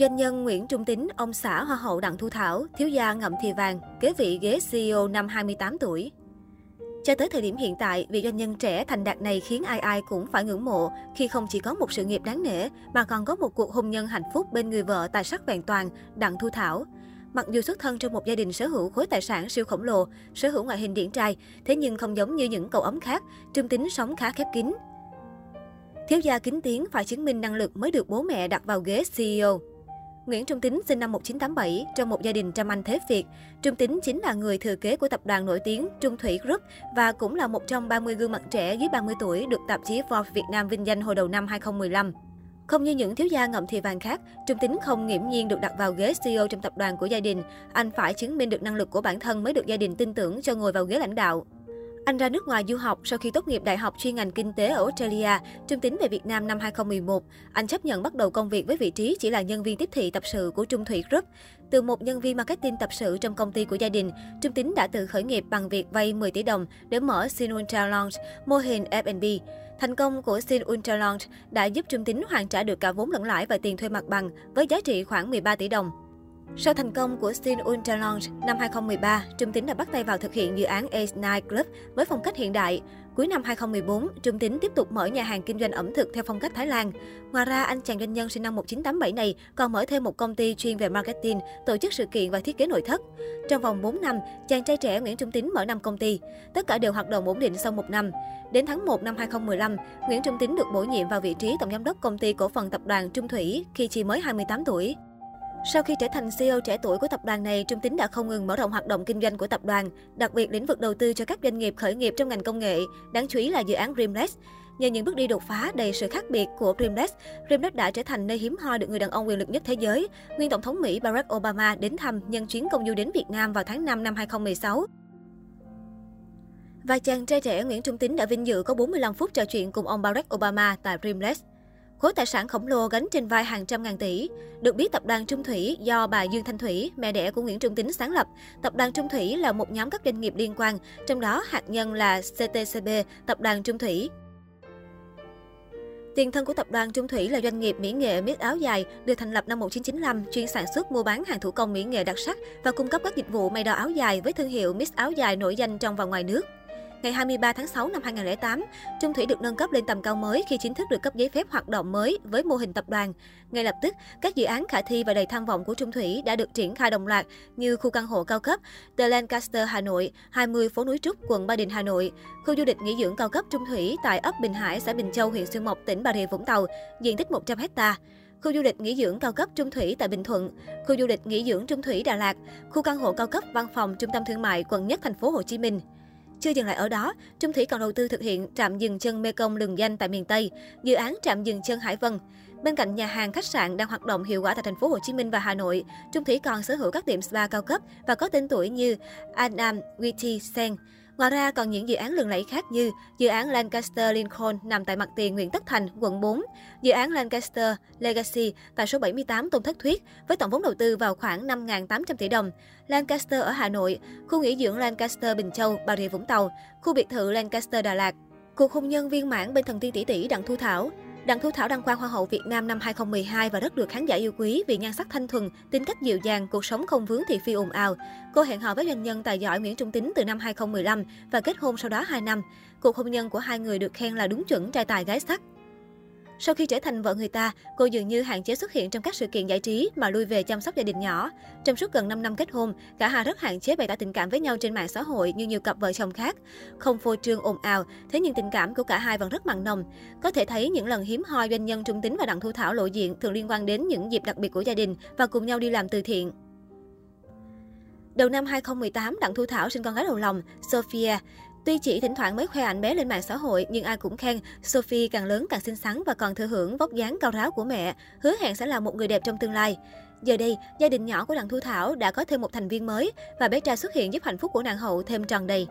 Doanh nhân Nguyễn Trung Tính, ông xã Hoa hậu Đặng Thu Thảo, thiếu gia ngậm thì vàng, kế vị ghế CEO năm 28 tuổi. Cho tới thời điểm hiện tại, vị doanh nhân trẻ thành đạt này khiến ai ai cũng phải ngưỡng mộ khi không chỉ có một sự nghiệp đáng nể mà còn có một cuộc hôn nhân hạnh phúc bên người vợ tài sắc vẹn toàn, Đặng Thu Thảo. Mặc dù xuất thân trong một gia đình sở hữu khối tài sản siêu khổng lồ, sở hữu ngoại hình điển trai, thế nhưng không giống như những cậu ấm khác, Trung Tính sống khá khép kín. Thiếu gia kính tiếng phải chứng minh năng lực mới được bố mẹ đặt vào ghế CEO. Nguyễn Trung Tính sinh năm 1987 trong một gia đình trăm anh thế Việt. Trung Tính chính là người thừa kế của tập đoàn nổi tiếng Trung Thủy Group và cũng là một trong 30 gương mặt trẻ dưới 30 tuổi được tạp chí Forbes Việt Nam vinh danh hồi đầu năm 2015. Không như những thiếu gia ngậm thì vàng khác, Trung Tính không nghiễm nhiên được đặt vào ghế CEO trong tập đoàn của gia đình. Anh phải chứng minh được năng lực của bản thân mới được gia đình tin tưởng cho ngồi vào ghế lãnh đạo. Anh ra nước ngoài du học sau khi tốt nghiệp đại học chuyên ngành kinh tế ở Australia, Trung Tín về Việt Nam năm 2011. Anh chấp nhận bắt đầu công việc với vị trí chỉ là nhân viên tiếp thị tập sự của Trung Thủy Group. Từ một nhân viên marketing tập sự trong công ty của gia đình, Trung Tín đã tự khởi nghiệp bằng việc vay 10 tỷ đồng để mở Sin Ultra Lounge, mô hình F&B. Thành công của Sin Ultra Lounge đã giúp Trung Tín hoàn trả được cả vốn lẫn lãi và tiền thuê mặt bằng với giá trị khoảng 13 tỷ đồng. Sau thành công của Steel Ultra Lounge năm 2013, Trung Tín đã bắt tay vào thực hiện dự án Ace Night Club với phong cách hiện đại. Cuối năm 2014, Trung Tín tiếp tục mở nhà hàng kinh doanh ẩm thực theo phong cách Thái Lan. Ngoài ra, anh chàng doanh nhân sinh năm 1987 này còn mở thêm một công ty chuyên về marketing, tổ chức sự kiện và thiết kế nội thất. Trong vòng 4 năm, chàng trai trẻ Nguyễn Trung Tín mở 5 công ty. Tất cả đều hoạt động ổn định sau một năm. Đến tháng 1 năm 2015, Nguyễn Trung Tín được bổ nhiệm vào vị trí tổng giám đốc công ty cổ phần tập đoàn Trung Thủy khi chỉ mới 28 tuổi. Sau khi trở thành CEO trẻ tuổi của tập đoàn này, Trung Tín đã không ngừng mở rộng hoạt động kinh doanh của tập đoàn, đặc biệt lĩnh vực đầu tư cho các doanh nghiệp khởi nghiệp trong ngành công nghệ, đáng chú ý là dự án Dreamless. Nhờ những bước đi đột phá đầy sự khác biệt của Dreamless, Dreamless đã trở thành nơi hiếm hoi được người đàn ông quyền lực nhất thế giới. Nguyên Tổng thống Mỹ Barack Obama đến thăm nhân chuyến công du đến Việt Nam vào tháng 5 năm 2016. Và chàng trai trẻ Nguyễn Trung Tín đã vinh dự có 45 phút trò chuyện cùng ông Barack Obama tại Dreamless. Khối tài sản khổng lồ gánh trên vai hàng trăm ngàn tỷ. Được biết tập đoàn Trung Thủy do bà Dương Thanh Thủy, mẹ đẻ của Nguyễn Trung Tín sáng lập. Tập đoàn Trung Thủy là một nhóm các doanh nghiệp liên quan, trong đó hạt nhân là CTCB, tập đoàn Trung Thủy. Tiền thân của tập đoàn Trung Thủy là doanh nghiệp mỹ nghệ Miss áo dài, được thành lập năm 1995, chuyên sản xuất mua bán hàng thủ công mỹ nghệ đặc sắc và cung cấp các dịch vụ may đo áo dài với thương hiệu Miss áo dài nổi danh trong và ngoài nước. Ngày 23 tháng 6 năm 2008, Trung Thủy được nâng cấp lên tầm cao mới khi chính thức được cấp giấy phép hoạt động mới với mô hình tập đoàn. Ngay lập tức, các dự án khả thi và đầy tham vọng của Trung Thủy đã được triển khai đồng loạt như khu căn hộ cao cấp The Lancaster Hà Nội, 20 phố núi Trúc, quận Ba Đình Hà Nội, khu du lịch nghỉ dưỡng cao cấp Trung Thủy tại ấp Bình Hải, xã Bình Châu, huyện Xuyên Mộc, tỉnh Bà Rịa Vũng Tàu, diện tích 100 ha khu du lịch nghỉ dưỡng cao cấp Trung Thủy tại Bình Thuận, khu du lịch nghỉ dưỡng Trung Thủy Đà Lạt, khu căn hộ cao cấp văn phòng trung tâm thương mại quận nhất thành phố Hồ Chí Minh. Chưa dừng lại ở đó, Trung Thủy còn đầu tư thực hiện trạm dừng chân Mekong lừng danh tại miền Tây, dự án trạm dừng chân Hải Vân. Bên cạnh nhà hàng, khách sạn đang hoạt động hiệu quả tại thành phố Hồ Chí Minh và Hà Nội, Trung Thủy còn sở hữu các tiệm spa cao cấp và có tên tuổi như Anam Witty, Sen. Ngoài ra còn những dự án lừng lẫy khác như dự án Lancaster Lincoln nằm tại mặt tiền Nguyễn Tất Thành, quận 4, dự án Lancaster Legacy tại số 78 Tôn Thất Thuyết với tổng vốn đầu tư vào khoảng 5.800 tỷ đồng, Lancaster ở Hà Nội, khu nghỉ dưỡng Lancaster Bình Châu, Bà Rịa Vũng Tàu, khu biệt thự Lancaster Đà Lạt. Cuộc hôn nhân viên mãn bên thần tiên tỷ tỷ Đặng Thu Thảo, Đặng Thu Thảo đăng quang Hoa hậu Việt Nam năm 2012 và rất được khán giả yêu quý vì nhan sắc thanh thuần, tính cách dịu dàng, cuộc sống không vướng thị phi ồn ào. Cô hẹn hò với doanh nhân tài giỏi Nguyễn Trung Tín từ năm 2015 và kết hôn sau đó 2 năm. Cuộc hôn nhân của hai người được khen là đúng chuẩn trai tài gái sắc. Sau khi trở thành vợ người ta, cô dường như hạn chế xuất hiện trong các sự kiện giải trí mà lui về chăm sóc gia đình nhỏ. Trong suốt gần 5 năm kết hôn, cả hai rất hạn chế bày tỏ tình cảm với nhau trên mạng xã hội như nhiều cặp vợ chồng khác. Không phô trương ồn ào, thế nhưng tình cảm của cả hai vẫn rất mặn nồng. Có thể thấy những lần hiếm hoi doanh nhân Trung Tính và Đặng Thu Thảo lộ diện thường liên quan đến những dịp đặc biệt của gia đình và cùng nhau đi làm từ thiện. Đầu năm 2018, Đặng Thu Thảo sinh con gái đầu lòng, Sophia. Tuy chỉ thỉnh thoảng mới khoe ảnh bé lên mạng xã hội, nhưng ai cũng khen Sophie càng lớn càng xinh xắn và còn thừa hưởng vóc dáng cao ráo của mẹ, hứa hẹn sẽ là một người đẹp trong tương lai. Giờ đây, gia đình nhỏ của Đặng Thu Thảo đã có thêm một thành viên mới và bé trai xuất hiện giúp hạnh phúc của nàng hậu thêm tròn đầy.